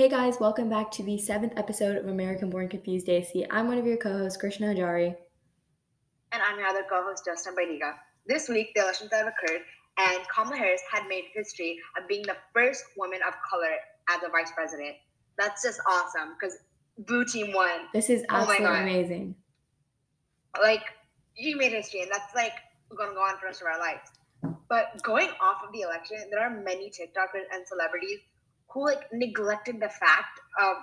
Hey guys, welcome back to the seventh episode of American Born Confused Desi. I'm one of your co-hosts, Krishna Ajari. And I'm your other co-host, Justin Baidiga. This week, the elections have occurred, and Kamala Harris had made history of being the first woman of color as a vice president. That's just awesome because Blue Team won. This is Oh absolutely God. amazing. Like, she made history, and that's like going to go on for the rest of our lives. But going off of the election, there are many TikTokers and celebrities who like neglected the fact of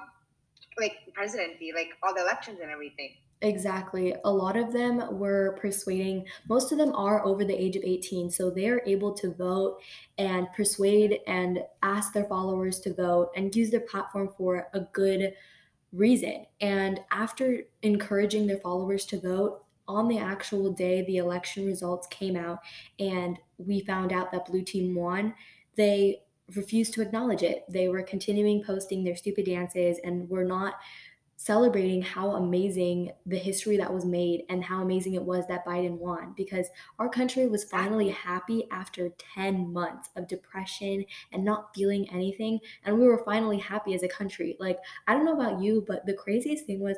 like presidency, like all the elections and everything. Exactly. A lot of them were persuading, most of them are over the age of 18, so they're able to vote and persuade and ask their followers to vote and use their platform for a good reason. And after encouraging their followers to vote, on the actual day the election results came out and we found out that blue team won, they refused to acknowledge it. They were continuing posting their stupid dances and were not celebrating how amazing the history that was made and how amazing it was that Biden won because our country was finally happy after 10 months of depression and not feeling anything. And we were finally happy as a country. Like I don't know about you but the craziest thing was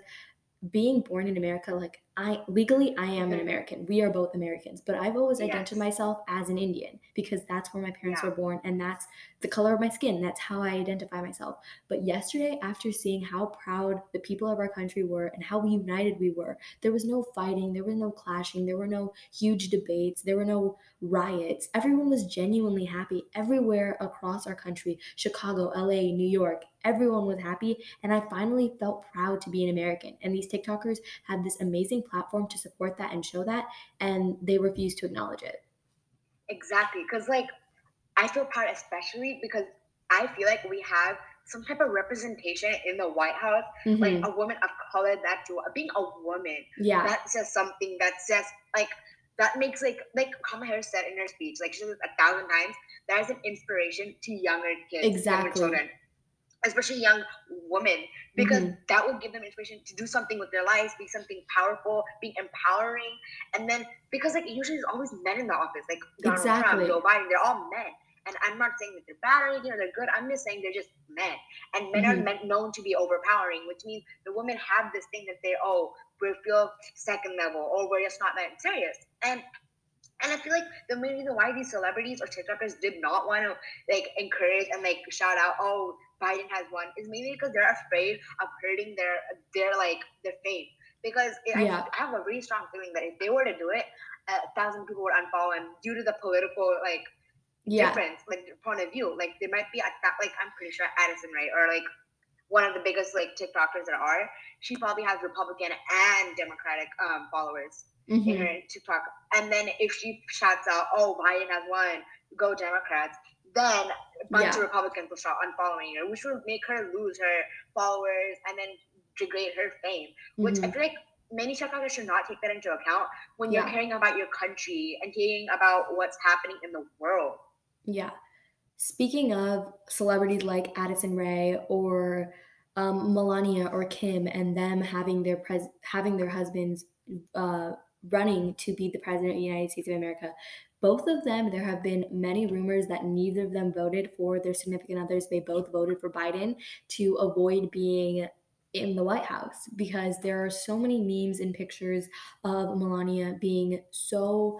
being born in America like I legally I am an. American we are both Americans but I've always Yes. identified myself as an Indian because that's where my parents Yeah. were born and that's the color of my skin that's how I identify myself but yesterday, after seeing how proud the people of our country were and how united we were, there was no fighting, there was no clashing, there were no huge debates, there were no riots. Everyone was genuinely happy everywhere across our country Chicago, LA, New York. Everyone was happy, and I finally felt proud to be an American. And these TikTokers had this amazing platform to support that and show that, and they refuse to acknowledge it. Exactly, because like I feel proud, especially because I feel like we have some type of representation in the White House, Mhm. like a woman of color. That too, being a woman, yeah, that's just something that says like that makes like like Kamala Harris said in her speech, like she said a thousand times, that is an inspiration to younger kids, younger children, especially young women, because Mhm. that will give them inspiration to do something with their lives, be something powerful, be empowering, and then because like usually there's always men in the office, like Donald Exactly. Trump, Joe Biden, they're all men. And I'm not saying that they're bad or anything or they're good. I'm just saying they're just men. And men Mhm. are meant known to be overpowering, which means the women have this thing that they oh we feel second level or we're just not that serious. And and I feel like the main reason why these celebrities or TikTokers did not want to like encourage and like shout out, oh, Biden has won, is mainly because they're afraid of hurting their their like their fame. Because it, I- Yeah. I, have a really strong feeling that if they were to do it, a thousand people would unfollow him due to the political like yeah, difference, like point of view. Like there might be a that like I'm pretty sure Addison Rae, or like one of the biggest like TikTokers that are. She probably has Republican and Democratic um, followers in Mhm. her TikTok. And then if she shouts out, "Oh, Biden has won, go Democrats," then a bunch Yeah. of Republicans will start unfollowing her, which will make her lose her followers and then degrade her fame. Which I Mhm. feel like many TikTokers should not take that into account when you're caring about your country and caring about what's happening in the world. Yeah. Speaking of celebrities like Addison Rae or um, Melania or Kim and them having their pres- having their husbands uh, running to be the president of the United States of America, both of them there have been many rumors that neither of them voted for their significant others. They both voted for Biden to avoid being in the White House because there are so many memes and pictures of Melania being so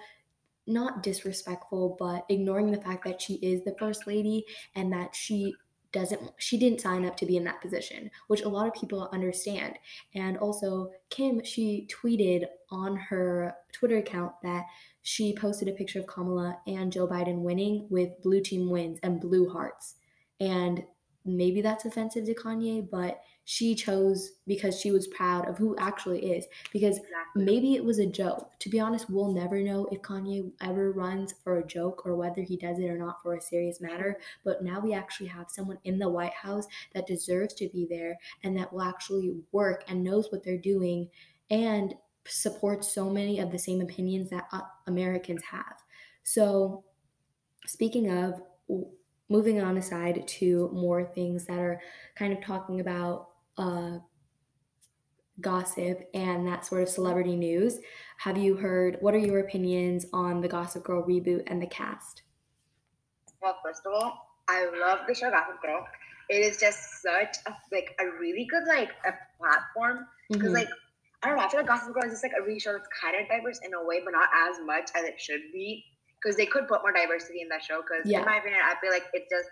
not disrespectful, but ignoring the fact that she is the first lady and that she doesn't she didn't sign up to be in that position, which a lot of people understand. And also Kim, she tweeted on her Twitter account that she posted a picture of Kamala and Joe Biden winning with blue team wins and blue hearts. And maybe that's offensive to Kanye, but she chose because she was proud of who actually is because Exactly. maybe it was a joke. To be honest, we'll never know if Kanye ever runs for a joke or whether he does it or not for a serious matter. But now we actually have someone in the White House that deserves to be there and that will actually work and knows what they're doing and supports so many of the same opinions that uh, Americans have. So, speaking of moving on aside to more things that are kind of talking about uh, gossip and that sort of celebrity news. Have you heard? What are your opinions on the Gossip Girl reboot and the cast? Well, first of all, I love the show Gossip Girl. it is just such a like a really good like a platform because Mhm. like I don't know. I feel like Gossip Girl is just like a really show that's kind of diverse in a way, but not as much as it should be. Because they could put more diversity in that show. Because Yeah. in my opinion, I feel like it's just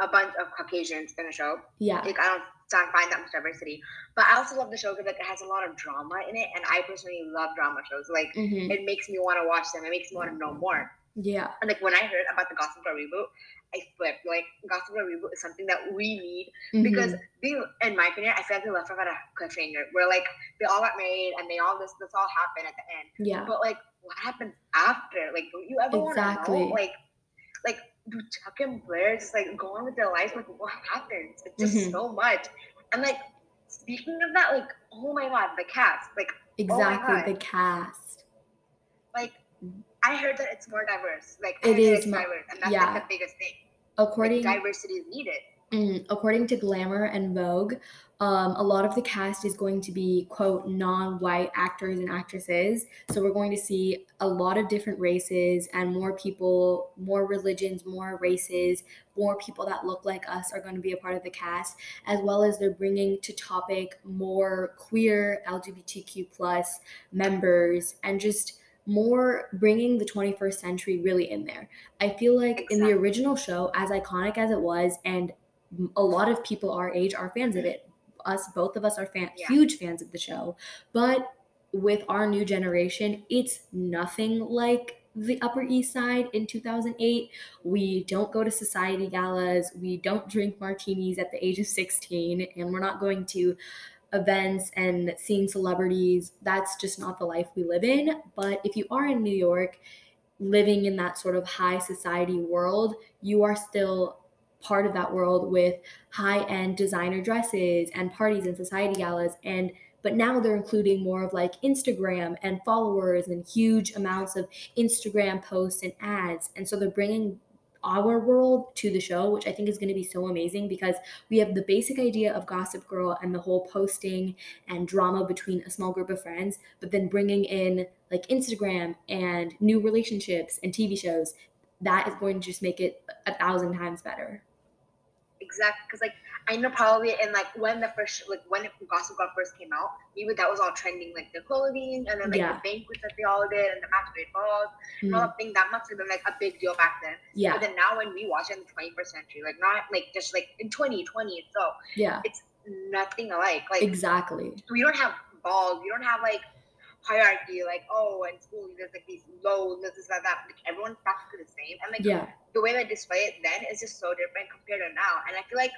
a bunch of Caucasians in the show. Yeah. Like I don't don't find that much diversity. But I also love the show because like it has a lot of drama in it, and I personally love drama shows. Like hmm it makes me want to watch them. It makes me want to know more. Yeah. And like when I heard about the Gossip Girl reboot, I flipped. Like Gossip Girl reboot is something that we need Mhm. because they, in my opinion, I feel like they left off at a cliffhanger where like they all got married and they all this this all happened at the end. yeah. But like, what happens after? Like, don't you ever want to Exactly. know? Like, like do Chuck and Blair just like go on with their lives? Like, what happens? It's just Mhm. so much. And like, speaking of that, like, oh my god, the cast, like, Exactly. God. the cast. I heard that it's more diverse. Like It is it's mo- diverse, and that's yeah. like the biggest thing. According Like, diversity is needed. Mm, according to Glamour and Vogue, um, a lot of the cast is going to be, quote, non white actors and actresses. So we're going to see a lot of different races and more people, more religions, more races, more people that look like us are going to be a part of the cast, as well as they're bringing to topic more queer LGBTQ plus members and just more bringing the 21st century really in there. I feel like in the original show, as iconic as it was, and a lot of people our age are fans of it. Us, both of us are fan, Yeah. huge fans of the show. But with our new generation, it's nothing like the Upper East Side in 2008. We don't go to society galas. We don't drink martinis at the age of 16, and we're not going to events and seeing celebrities. That's just not the life we live in. But if you are in New York, living in that sort of high society world, you are still part of that world with high end designer dresses and parties and society galas and but now they're including more of like Instagram and followers and huge amounts of Instagram posts and ads and so they're bringing our world to the show which I think is going to be so amazing because we have the basic idea of Gossip Girl and the whole posting and drama between a small group of friends but then bringing in like Instagram and new relationships and TV shows that is going to just make it a thousand times better. Exactly, because like I know probably in like when the first like when Gossip Girl first came out, maybe that was all trending like the clothing and then like Yeah. the banquets that they all did and the masquerade balls and all Mm, that thing that must have been like a big deal back then. yeah, But then now when we watch it in the 21st century, like not like just like in 2020 so yeah, it's nothing alike. Like exactly. we don't have balls, we don't have like hierarchy, like oh in school there's like these low this is like that. Like everyone's practically the same. And like Yeah, the way they display it then is just so different compared to now. And I feel like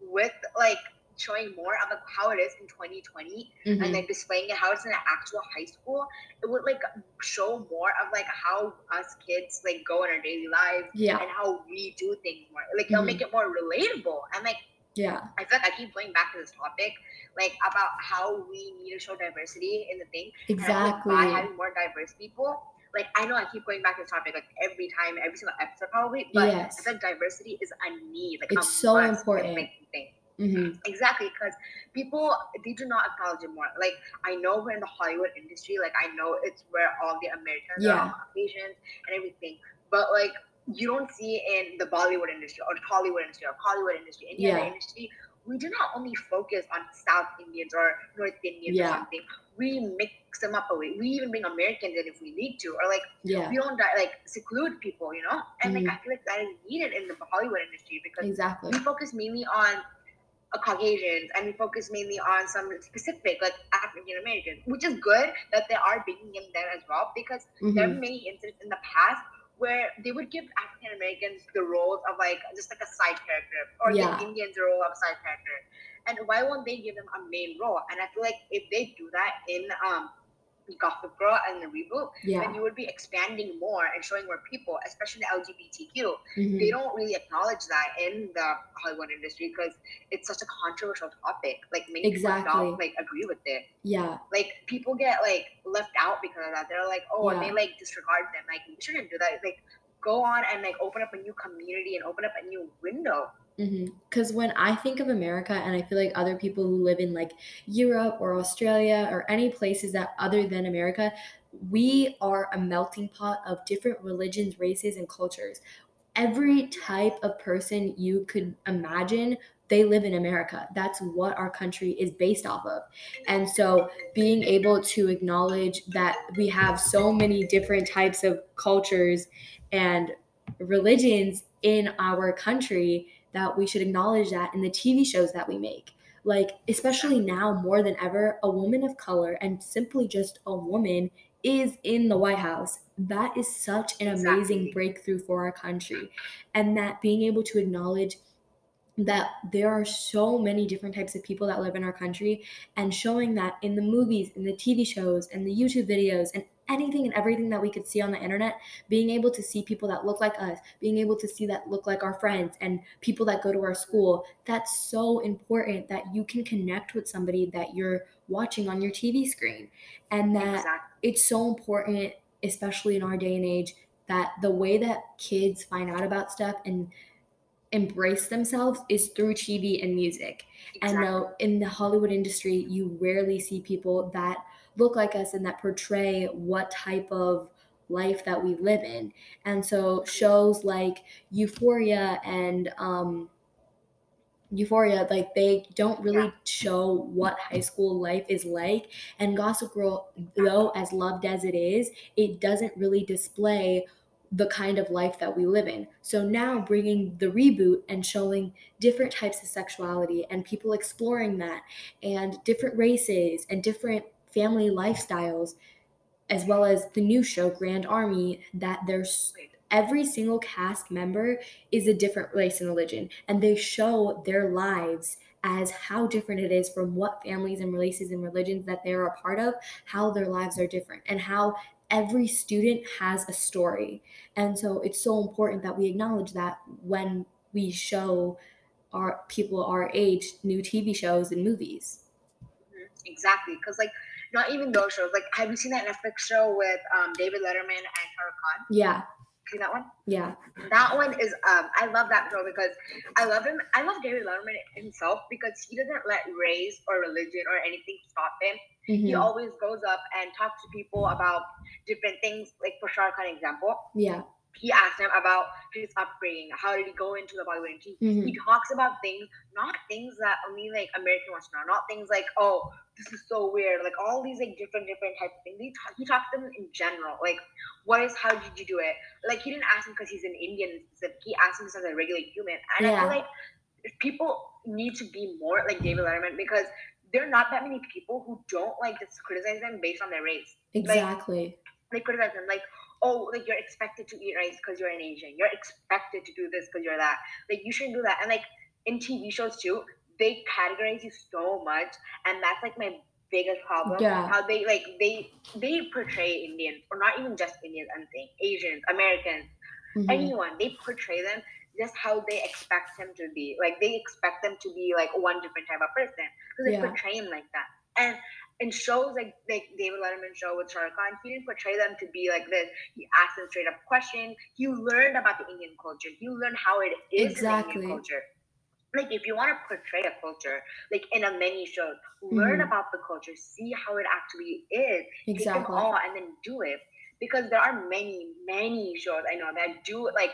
with like showing more of like how it is in 2020 mhm, and then displaying it how it's in an actual high school, it would like show more of like how us kids like go in our daily lives yeah, and how we do things more. Like they'll Mhm. make it more relatable. And like yeah, I feel like I keep going back to this topic, like about how we need to show diversity in the thing. And like by exactly. having more diverse people, like I know I keep going back to this topic like every time, every single episode probably, but Yes. I like diversity is a need. Like It's so important. making things. hmm Exactly, because people they do not acknowledge it more. Like I know we're in the Hollywood industry, like I know it's where all the Americans Yeah. are, all Caucasians and everything. But like you don't see in the Bollywood industry or Hollywood industry or Hollywood industry, any Yeah. other industry, we do not only focus on South Indians or North Indians Yeah. or something. We mix them up a away. We even bring Americans in if we need to, or like Yeah, we don't like seclude people, you know. And Mhm. like I feel like that is needed in the Hollywood industry because exactly. we focus mainly on uh, Caucasians and we focus mainly on some specific like African Americans, which is good that they are bringing in them as well because there hmm have been many incidents in the past where they would give African Americans the roles of like just like a side character or Yeah. give Indians the role of a side character. And why won't they give them a main role? And I feel like if they do that in um Gossip Girl and the reboot, Yeah, then you would be expanding more and showing more people, especially the LGBTQ mhm, they don't really acknowledge that in the Hollywood industry because it's such a controversial topic. Like many people Exactly. don't like agree with it. yeah, Like people get like left out because of that. They're like, oh, and they like disregard them. Like you shouldn't do that. Like go on and like open up a new community and open up a new window. Mm-hmm. Because when I think of America, and I feel like other people who live in like Europe or Australia or any places that other than America, we are a melting pot of different religions, races, and cultures. every type of person you could imagine they live in America. That's what our country is based off of. And so being able to acknowledge that we have so many different types of cultures and religions in our country that we should acknowledge that in the TV shows that we make. Like, especially now more than ever, a woman of color and simply just a woman is in the White House. That is such an amazing breakthrough for our country. And that being able to acknowledge that there are so many different types of people that live in our country and showing that in the movies in the tv shows and the youtube videos and anything and everything that we could see on the internet being able to see people that look like us being able to see that look like our friends and people that go to our school that's so important that you can connect with somebody that you're watching on your tv screen and that exactly. it's so important especially in our day and age that the way that kids find out about stuff and embrace themselves is through TV and music. Exactly. And now in the Hollywood industry, you rarely see people that look like us and that portray what type of life that we live in. And so shows like Euphoria and um Euphoria, like they don't really yeah. show what high school life is like. And Gossip Girl, though as loved as it is, it doesn't really display the kind of life that we live in. So now bringing the reboot and showing different types of sexuality and people exploring that and different races and different family lifestyles as well as the new show Grand Army that there's every single cast member is a different race and religion and they show their lives as how different it is from what families and races and religions that they're a part of, how their lives are different, and how every student has a story. And so it's so important that we acknowledge that when we show our people our age new TV shows and movies. Mm-hmm. Exactly. Because, like, not even those shows. Like, have you seen that Netflix show with um, David Letterman and Shah Khan? Yeah. See that one? Yeah. That one is um I love that show because I love him. I love David Letterman himself because he doesn't let race or religion or anything stop him. Mm-hmm. He always goes up and talks to people about different things, like for Shah Khan example. Yeah he asked him about his upbringing, how did he go into the Bollywood industry. Mm-hmm. He talks about things, not things that only like American wants to know, not things like, oh, this is so weird, like all these like different different types of things. He, talk, he talks to them in general, like what is, how did you do it? Like he didn't ask him because he's an Indian, he asked him as a regular human, and yeah. I feel like people need to be more like David Letterman because there are not that many people who don't like just criticize them based on their race. Exactly. Like, they criticize them like oh, like you're expected to eat rice because you're an Asian. You're expected to do this because you're that. Like you shouldn't do that. And like in TV shows too, they categorize you so much, and that's like my biggest problem. Yeah. How they like they they portray Indians, or not even just Indians. I'm saying Asians, Americans, mm-hmm. anyone. They portray them just how they expect them to be. Like they expect them to be like one different type of person. So they yeah. portray him like that. And in shows like like David Letterman show with Shah Khan, he didn't portray them to be like this. He asked them straight up question. He learned about the Indian culture. He learned how it is exactly. in the Indian culture. Like if you want to portray a culture, like in a mini show learn mm-hmm. about the culture, see how it actually is, exactly. take them all, and then do it. Because there are many, many shows I know that do like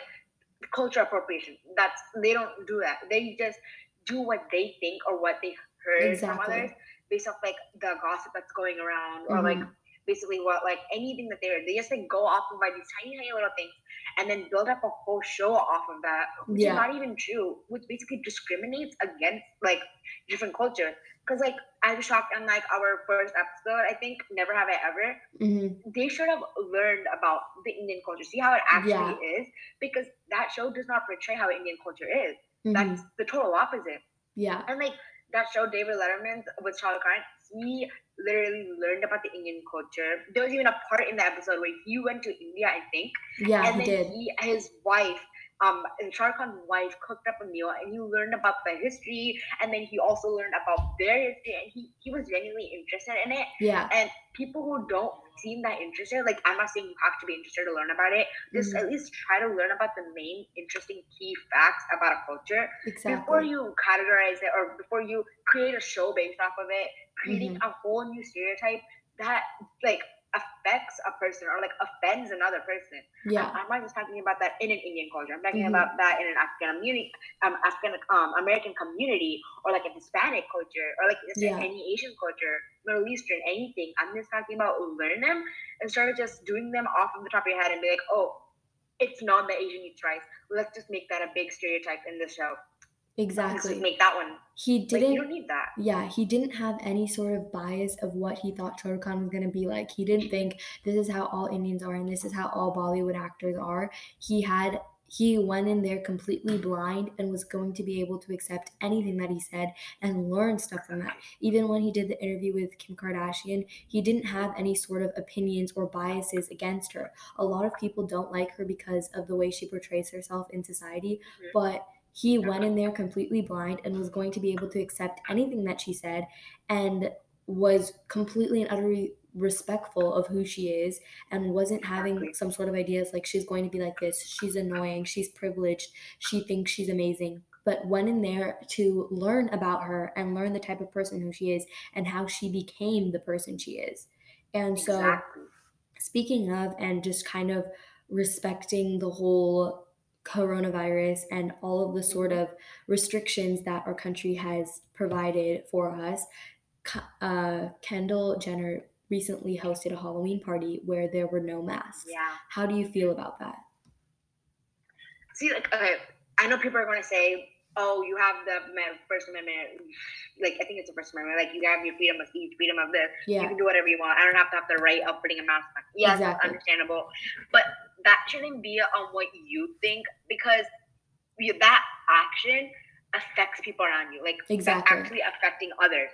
culture appropriation. That's they don't do that. They just do what they think or what they heard exactly. from others based off like the gossip that's going around or mm-hmm. like basically what like anything that they're they just like go off of by these tiny tiny little things and then build up a whole show off of that which yeah. is not even true which basically discriminates against like different cultures. because like i was shocked on like our first episode i think never have i ever mm-hmm. they should have learned about the indian culture see how it actually yeah. is because that show does not portray how indian culture is mm-hmm. that's the total opposite yeah and like that show David Letterman with Shah Khan, he literally learned about the Indian culture. There was even a part in the episode where he went to India, I think. Yeah, and he then did. He, his wife um, and Shah Khan's wife cooked up a meal and he learned about the history and then he also learned about their history and he, he was genuinely interested in it. Yeah. And people who don't seem that interested, like I'm not saying you have to be interested to learn about it, just mm-hmm. at least try to learn about the main interesting key facts about a culture exactly. before you categorize it or before you create a show based off of it, creating mm-hmm. a whole new stereotype that like affects a person or like offends another person. Yeah. I'm, not just talking about that in an Indian culture. I'm talking Mhm. about that in an African community, um, African um, American community, or like a Hispanic culture, or like Yeah. any Asian culture, Middle Eastern, anything. I'm just talking about learn them instead of just doing them off of the top of your head and be like, oh, it's not that Asian eats rice. Let's just make that a big stereotype in the show. Exactly. just make that one. He didn't you don't need that. yeah, he didn't have any sort of bias of what he thought Khan was going to be like. He didn't think this is how all Indians are and this is how all Bollywood actors are. He had he went in there completely blind and was going to be able to accept anything that he said and learn stuff from that. Even when he did the interview with Kim Kardashian, he didn't have any sort of opinions or biases against her. A lot of people don't like her because of the way she portrays herself in society, Mhm. but he went in there completely blind and was going to be able to accept anything that she said and was completely and utterly respectful of who she is and wasn't having some sort of ideas like she's going to be like this she's annoying she's privileged she thinks she's amazing. But went in there to learn about her and learn the type of person who she is and how she became the person she is. And so Exactly. speaking of and just kind of respecting the whole coronavirus and all of the sort of restrictions that our country has provided for us. Uh, kendall jenner recently hosted a halloween party where there were no masks. Yeah. how do you feel about that? See, like, okay, I know people are going to say, oh, you have the First Amendment. Like, I think it's the First Amendment. Like, you have your freedom of speech, freedom of this. yeah. You can do whatever you want. I don't have to have the right of putting a mask on. Yes, that's Exactly. understandable. But that shouldn't be on what you think because that action affects people around you. Like, Exactly. actually affecting others.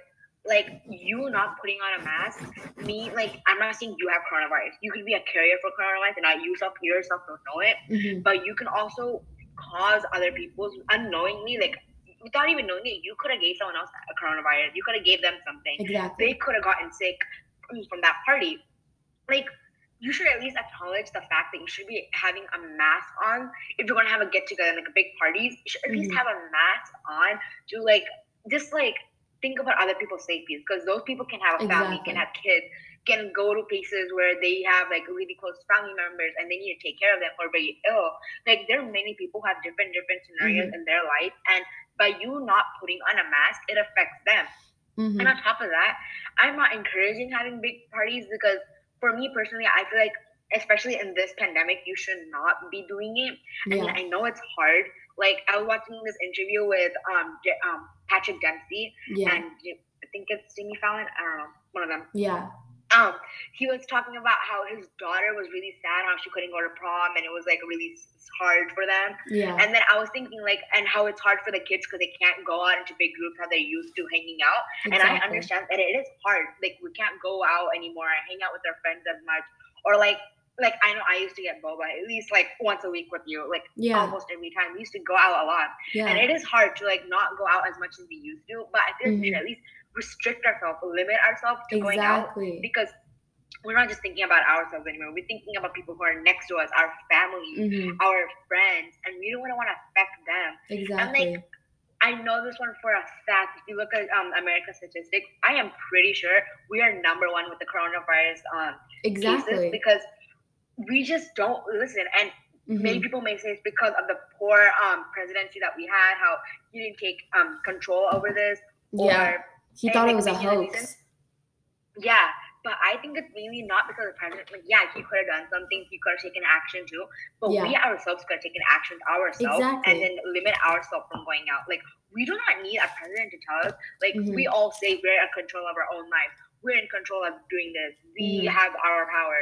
Like, you not putting on a mask, me, like, I'm not saying you have coronavirus. You could be a carrier for coronavirus and not yourself, yourself don't know it Mhm. but you can also cause other people's unknowingly, like without even knowing it, you could have gave someone else a coronavirus. You could have gave them something. exactly They could have gotten sick from that party. Like you should at least acknowledge the fact that you should be having a mask on if you're gonna have a get together, like a big parties. You should at least Mhm. have a mask on to like just like think about other people's safety because those people can have a family, can have kids, can go to places where they have like really close family members and they need to take care of them or very ill. Like there are many people who have different different scenarios Mhm. in their life, and by you not putting on a mask, it affects them. Mhm. And on top of that, I'm not encouraging having big parties because for me personally, I feel like especially in this pandemic, you should not be doing it. Yeah I know it's hard. Like I was watching this interview with um, um Patrick Dempsey yeah and I think it's Jimmy Fallon. I don't know, one of them. yeah Um, he was talking about how his daughter was really sad how she couldn't go to prom and it was like really hard for them. yeah And then I was thinking like, and how it's hard for the kids because they can't go out into big groups how they're used to hanging out. And I understand that it is hard. Like we can't go out anymore and hang out with our friends as much. Or like like I know I used to get boba at least like once a week with you, like yeah almost every time. We used to go out a lot. yeah And it is hard to like not go out as much as we used to. But I feel like we should Mhm. at least restrict ourselves, limit ourselves to going out because we're not just thinking about ourselves anymore. We're thinking about people who are next to us, our family, Mhm. our friends, and we don't want to affect them. exactly I know this one for a fact. If you look at um, American statistics, I am pretty sure we are number one with the coronavirus um, cases exactly because we just don't listen. And Mhm. many people may say it's because of the poor um, presidency that we had, how he didn't take um, control over this, yeah or he and, thought it was a hoax reason- yeah. But I think it's really not because of the president. Like, yeah, he could have done something. He could have taken action too. But we ourselves could have taken action ourselves Exactly. and then limit ourselves from going out. Like, we do not need a president to tell us. Like, Mhm. we all say we're in control of our own life. We're in control of doing this. We Mhm. have our power.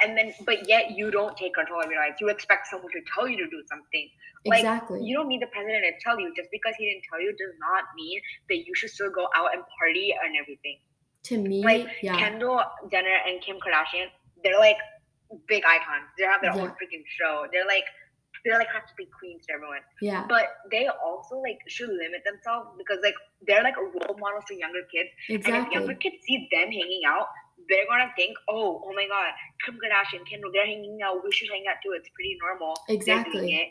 And then, but yet you don't take control of your life. You expect someone to tell you to do something. Like, exactly You don't need the president to tell you. Just because he didn't tell you does not mean that you should still go out and party and everything. to me like, yeah Kendall Jenner and Kim Kardashian, they're like big icons. They have their own freaking show. They're like they're like have to be queens to everyone. yeah But they also like should limit themselves because like they're like role models to younger kids. Exactly. And if younger kids see them hanging out, they're gonna think, oh, oh my god, Kim Kardashian, Kendall, they're hanging out. We should hang out too. It's pretty normal. They're exactly it.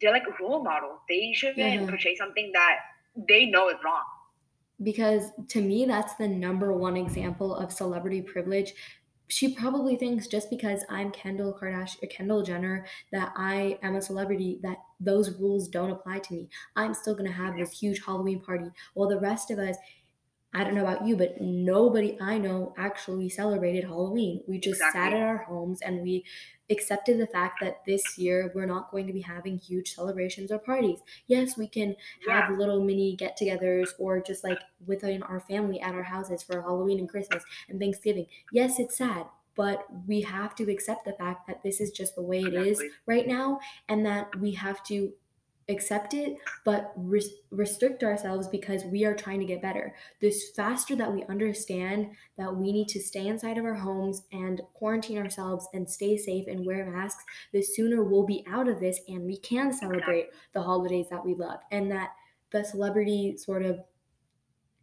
They're like role models. They shouldn't Mhm. portray something that they know is wrong. because to me that's the number one example of celebrity privilege she probably thinks just because I'm Kendall Kardashian Kendall Jenner that I am a celebrity that those rules don't apply to me. I'm still to have this huge Halloween party while the rest of us I don't know about you, but nobody I know actually celebrated Halloween. We just exactly. sat at our homes and we accepted the fact that this year we're not going to be having huge celebrations or parties. Yes, we can have yeah. little mini get togethers or just like within our family at our houses for Halloween and Christmas and Thanksgiving. Yes, it's sad, but we have to accept the fact that this is just the way it is right now and that we have to accept it but res- restrict ourselves because we are trying to get better. This faster that we understand that we need to stay inside of our homes and quarantine ourselves and stay safe and wear masks the sooner we'll be out of this and we can celebrate the holidays that we love. And that the celebrity sort of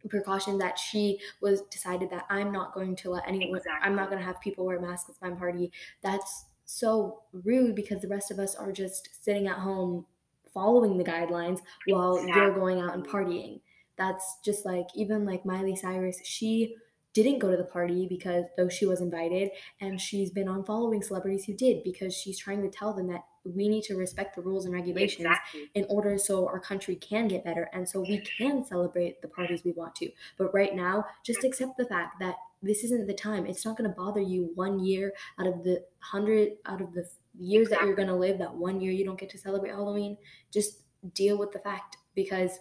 precaution that she was decided that I'm not going to let anyone exactly. I'm not going to have people wear masks at my party. That's so rude because the rest of us are just sitting at home following the guidelines while exactly. you're going out and partying. That's just like even like Miley Cyrus, she didn't go to the party because though she was invited and she's been on following celebrities who did because she's trying to tell them that we need to respect the rules and regulations exactly. in order so our country can get better and so we can celebrate the parties we want to but right now just accept the fact that this isn't the time it's not going to bother you one year out of the hundred out of the years that you're going to live that one year you don't get to celebrate halloween just deal with the fact because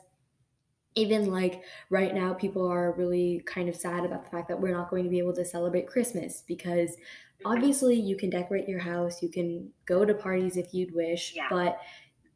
even like right now people are really kind of sad about the fact that we're not going to be able to celebrate christmas because obviously you can decorate your house you can go to parties if you'd wish yeah. but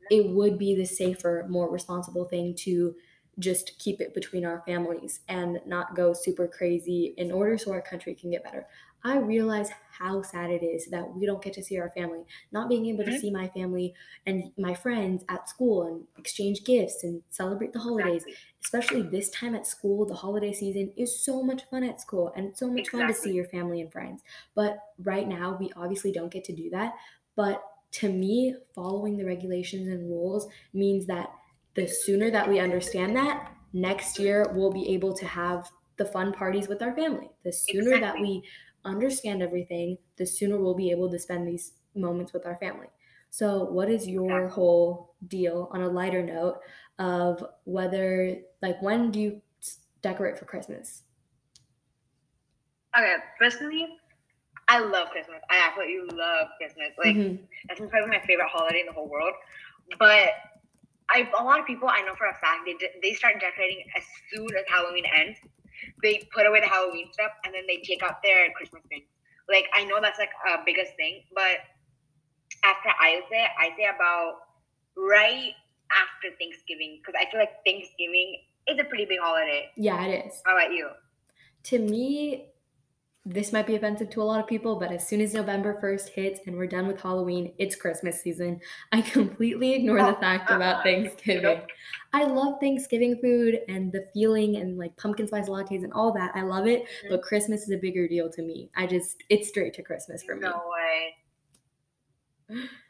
it would be the safer more responsible thing to just keep it between our families and not go super crazy in order so our country can get better. I realize how sad it is that we don't get to see our family. Not being able to mm-hmm. see my family and my friends at school and exchange gifts and celebrate the holidays. Exactly. Especially this time at school, the holiday season is so much fun at school and it's so much exactly. fun to see your family and friends. But right now, we obviously don't get to do that. But to me, following the regulations and rules means that the sooner that we understand that, next year we'll be able to have the fun parties with our family. The sooner exactly. that we understand everything, the sooner we'll be able to spend these moments with our family. So, what is your whole deal on a lighter note of whether, like, when do you decorate for Christmas? Okay, personally, I love Christmas. I absolutely love Christmas. Like, mm-hmm. that's probably my favorite holiday in the whole world. But I, a lot of people I know for a fact they they start decorating as soon as Halloween ends they put away the Halloween stuff and then they take out their Christmas things. Like I know that's like a biggest thing, but after I say I say about right after Thanksgiving because I feel like Thanksgiving is a pretty big holiday. Yeah, it is. How about you? To me, this might be offensive to a lot of people, but as soon as November 1st hits and we're done with Halloween, it's Christmas season. I completely ignore the fact about Thanksgiving. I love Thanksgiving food and the feeling and like pumpkin spice lattes and all that. I love it, mm-hmm. but Christmas is a bigger deal to me. I just, it's straight to Christmas for me. No way.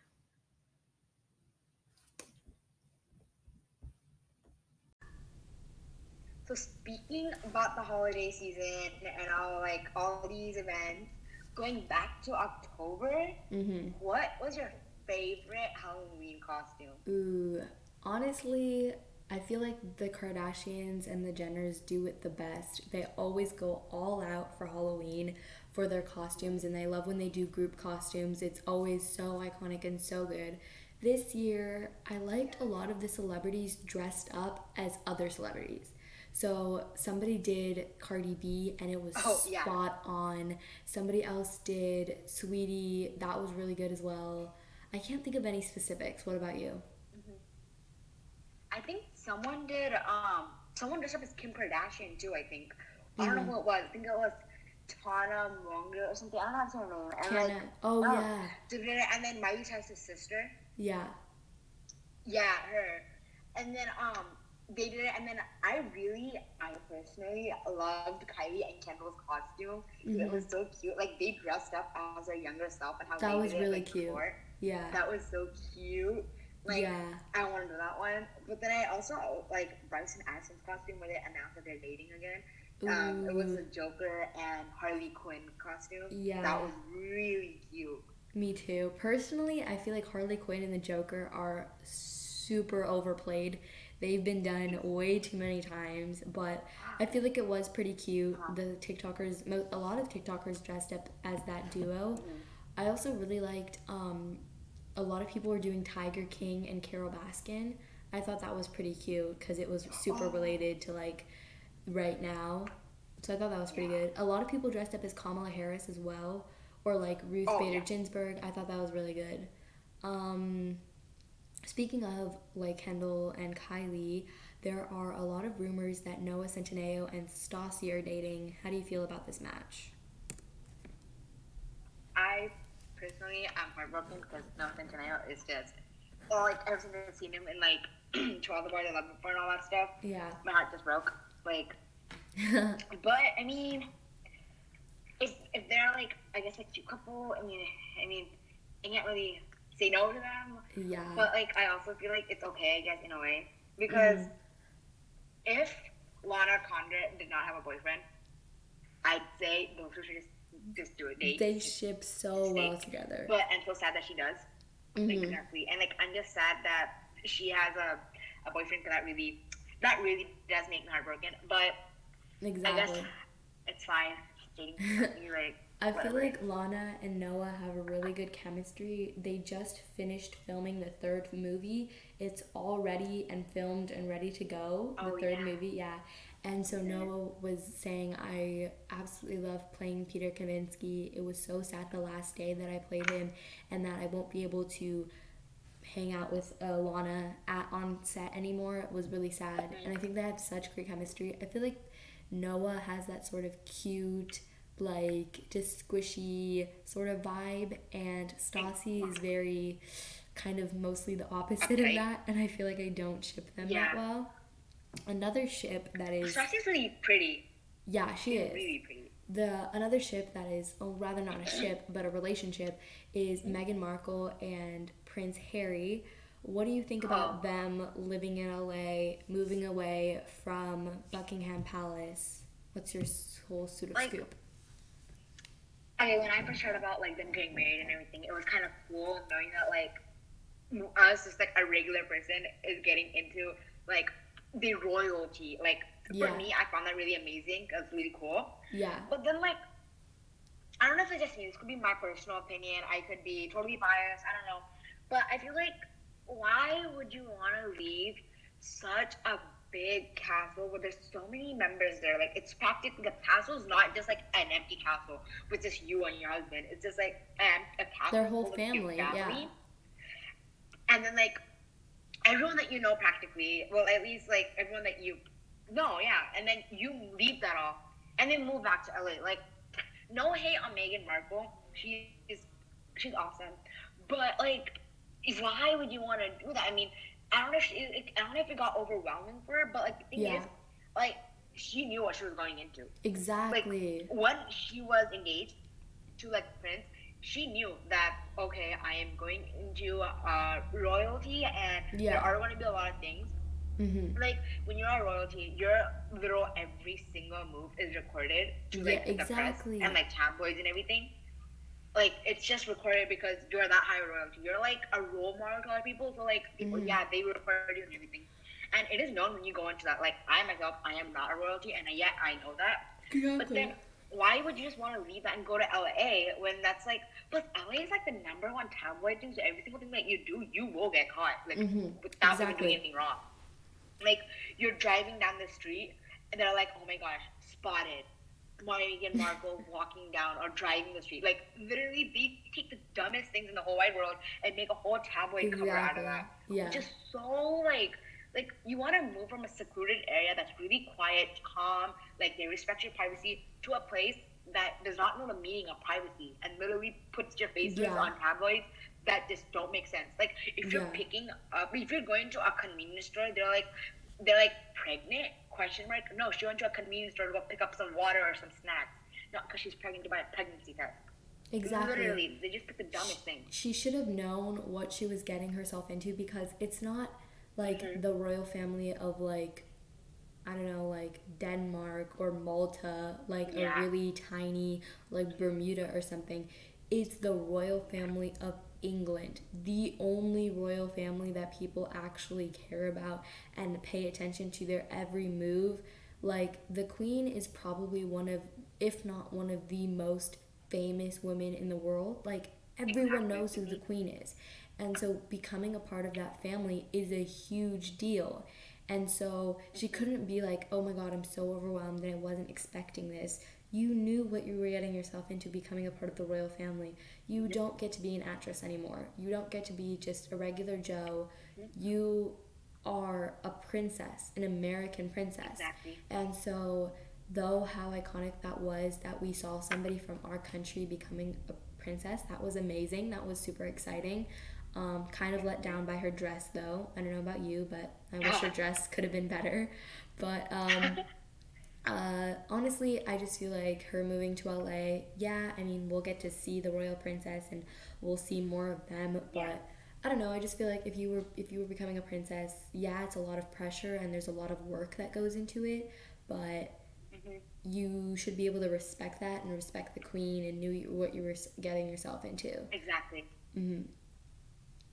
So speaking about the holiday season and all like all these events, going back to October, mm-hmm. what was your favorite Halloween costume? Ooh, honestly, I feel like the Kardashians and the Jenners do it the best. They always go all out for Halloween for their costumes, and they love when they do group costumes. It's always so iconic and so good. This year, I liked a lot of the celebrities dressed up as other celebrities. So somebody did Cardi B and it was oh, yeah. spot on. Somebody else did Saweetie. That was really good as well. I can't think of any specifics. What about you? Mm-hmm. I think someone did um someone dressed up as Kim Kardashian too, I think. I don't mm-hmm. know who it was. I think it was Tana Mongeau or something. I don't know. And Tana. Like, oh, oh, yeah. Did it, and then Miley Cyrus's sister. Yeah. Yeah, her. And then um they did it, and then I really, I personally loved Kylie and Kendall's costume. Mm-hmm. It was so cute. Like they dressed up as their younger self, and how that they was really it, like, cute. Before. Yeah, that was so cute. Like, yeah. I wanted that one. But then I also like Bryce and Addison's costume where they announced that they're dating again. Um, it was the Joker and Harley Quinn costume. yeah. That was really cute. Me too. Personally, I feel like Harley Quinn and the Joker are super overplayed. They've been done way too many times, but I feel like it was pretty cute. The TikTokers, a lot of TikTokers dressed up as that duo. I also really liked um, a lot of people were doing Tiger King and Carole Baskin. I thought that was pretty cute because it was super related to like right now. So I thought that was pretty good. A lot of people dressed up as Kamala Harris as well, or like Ruth Oh, Bader yeah. Ginsburg. I thought that was really good. Um, speaking of like Kendall and Kylie, there are a lot of rumors that Noah Centineo and Stassie are dating. How do you feel about this match? I personally am heartbroken because Noah Centineo is just, well, like ever since I've seen him in like 12 the Boys I Love Before and all that stuff, Yeah. my heart just broke. Like, but I mean, if if they're like, I guess like cute couple, I mean, I mean, I can't really say no to them. yeah. But like, I also feel like it's okay, I guess, in a way, because Mhm. if Lana Condor did not have a boyfriend, I'd say those two should just just do it. They, They ship so well together. but I'm so sad that she does. Mhm. Exactly, and like I'm just sad that she has a, a boyfriend. that really, that really does make me heartbroken. But I guess Exactly. it's fine. Dating like I feel like Lana and Noah have a really good chemistry. They just finished filming the third movie. It's all ready and filmed and ready to go. The Oh, third yeah. movie, yeah. And so Noah was saying, I absolutely love playing Peter Kavinsky. It was so sad the last day that I played him and that I won't be able to hang out with uh, Lana at, on set anymore. It was really sad. And I think they have such great chemistry. I feel like Noah has that sort of cute, like just squishy sort of vibe, and Stassie is very kind of mostly the opposite of that. And I feel like I don't ship them Yeah. that well. Another ship that is Stassie's really pretty. yeah she She's is really pretty. the another ship that is oh rather not a ship but a relationship is mm-hmm. Meghan Markle and Prince Harry. What do you think about Oh. them living in LA, moving away from Buckingham Palace? What's your whole sort of Like, scoop? Okay, when I first heard about like them getting married and everything, it was kind of cool knowing that like us, just like a regular person, is getting into like the royalty. Like for Yeah. me, I found that really amazing. That's really cool. Yeah, But then like, I don't know if it's just me. This could be my personal opinion. I could be totally biased. I don't know. But I feel like why would you want to leave such a big castle where there's so many members there? Like it's practically the castle's not just like an empty castle with just you and your husband. It's just like um, a castle. Their whole your family, yeah. And then like everyone that you know practically, well at least like everyone that you know, yeah. And then you leave that all and then move back to LA. Like no hate on Meghan Markle. She is she's awesome. But like why would you want to do that? I mean, I don't know if she, I don't know if it got overwhelming for her, but like the thing Yeah. is, like she knew what she was going into. exactly. Like When she was engaged to like Prince, she knew that okay, I am going into uh, royalty, and there are going to be a lot of things. hmm Like when you're a royalty, your literal every single move is recorded to like Yeah, the press exactly. and like tabloids and everything. Like it's just recorded because you're that high royalty. You're like a role model to other people. So like people, Mhm. yeah, they record you and everything. And it is known when you go into that. Like I myself, I am not a royalty, and yet I know that. Exactly. But then, why would you just want to leave that and go to LA when that's like, plus LA is like the number one tabloid thing. So every single thing that you do, you will get caught, like Mhm. without even Exactly. doing anything wrong. Like you're driving down the street and they're like, oh my gosh, spotted. Meghan Markle walking down or driving the street. Like literally, they take the dumbest things in the whole wide world and make a whole tabloid cover out of that Yeah. just so like like you want to move from a secluded area that's really quiet, calm, like they respect your privacy, to a place that does not know the meaning of privacy and literally puts your faces Yeah. on tabloids that just don't make sense. Like if you're Yeah. picking up, if you're going to a convenience store, they're like they're like pregnant question mark. No, she went to a convenience store to go pick up some water or some snacks, not because she's pregnant to buy a pregnancy test. exactly. Literally, they just pick the dumbest thing. she should have known what she was getting herself into because it's not like Mhm. the royal family of like I don't know, like Denmark or Malta, like Yeah. a really tiny, like Bermuda or something. It's the royal family of England, the only royal family that people actually care about and pay attention to their every move. Like, the Queen is probably one of, if not one of the most famous women in the world. Like, everyone knows who the Queen is. And so, becoming a part of that family is a huge deal. And so, she couldn't be like, oh my god, I'm so overwhelmed and I wasn't expecting this. You knew what you were getting yourself into becoming a part of the royal family. You don't get to be an actress anymore. You don't get to be just a regular Joe. You are a princess, an American princess. Exactly. And so, though how iconic that was that we saw somebody from our country becoming a princess, that was amazing. That was super exciting. Um, kind of let down by her dress, though. I don't know about you, but I wish her dress could have been better. But um, uh, honestly, I just feel like her moving to LA, yeah, I mean, we'll get to see the royal princess and we'll see more of them, but Yeah. I don't know, I just feel like if you were if you were becoming a princess, yeah, it's a lot of pressure and there's a lot of work that goes into it, but Mhm. you should be able to respect that and respect the queen and knew what you were getting yourself into. Exactly. Mm-hmm.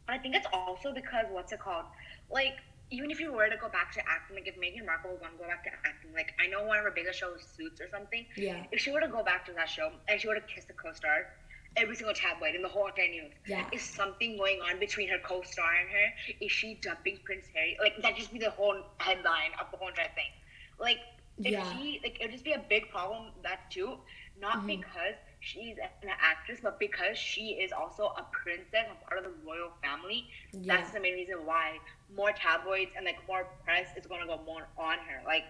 I think it's also because what's it called? Like, even if you were to go back to acting, like if Meghan Markle was gonna go back to acting, like I know one of her biggest shows is Suits or something. Yeah. If she were to go back to that show and she were to kiss the co-star, every single tabloid in the whole entire news, Yeah. is something going on between her co-star and her? Is she dumping Prince Harry? Like that just be the whole headline of the whole entire thing. Like if Yeah. she like it would just be a big problem that too, not Mhm. because she's an actress, but because she is also a princess and part of the royal family. Yeah. That's the main reason why more tabloids and like more press is gonna go more on her. Like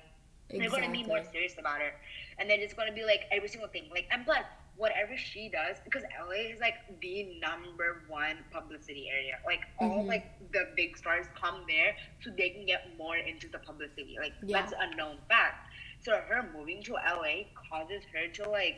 they're gonna be more serious about her, and then it's gonna be like every single thing. Like and plus, whatever she does, because LA is like the number one publicity area. Like all Mhm. like the big stars come there so they can get more into the publicity. Like Yeah. that's a known fact. So her moving to LA causes her to like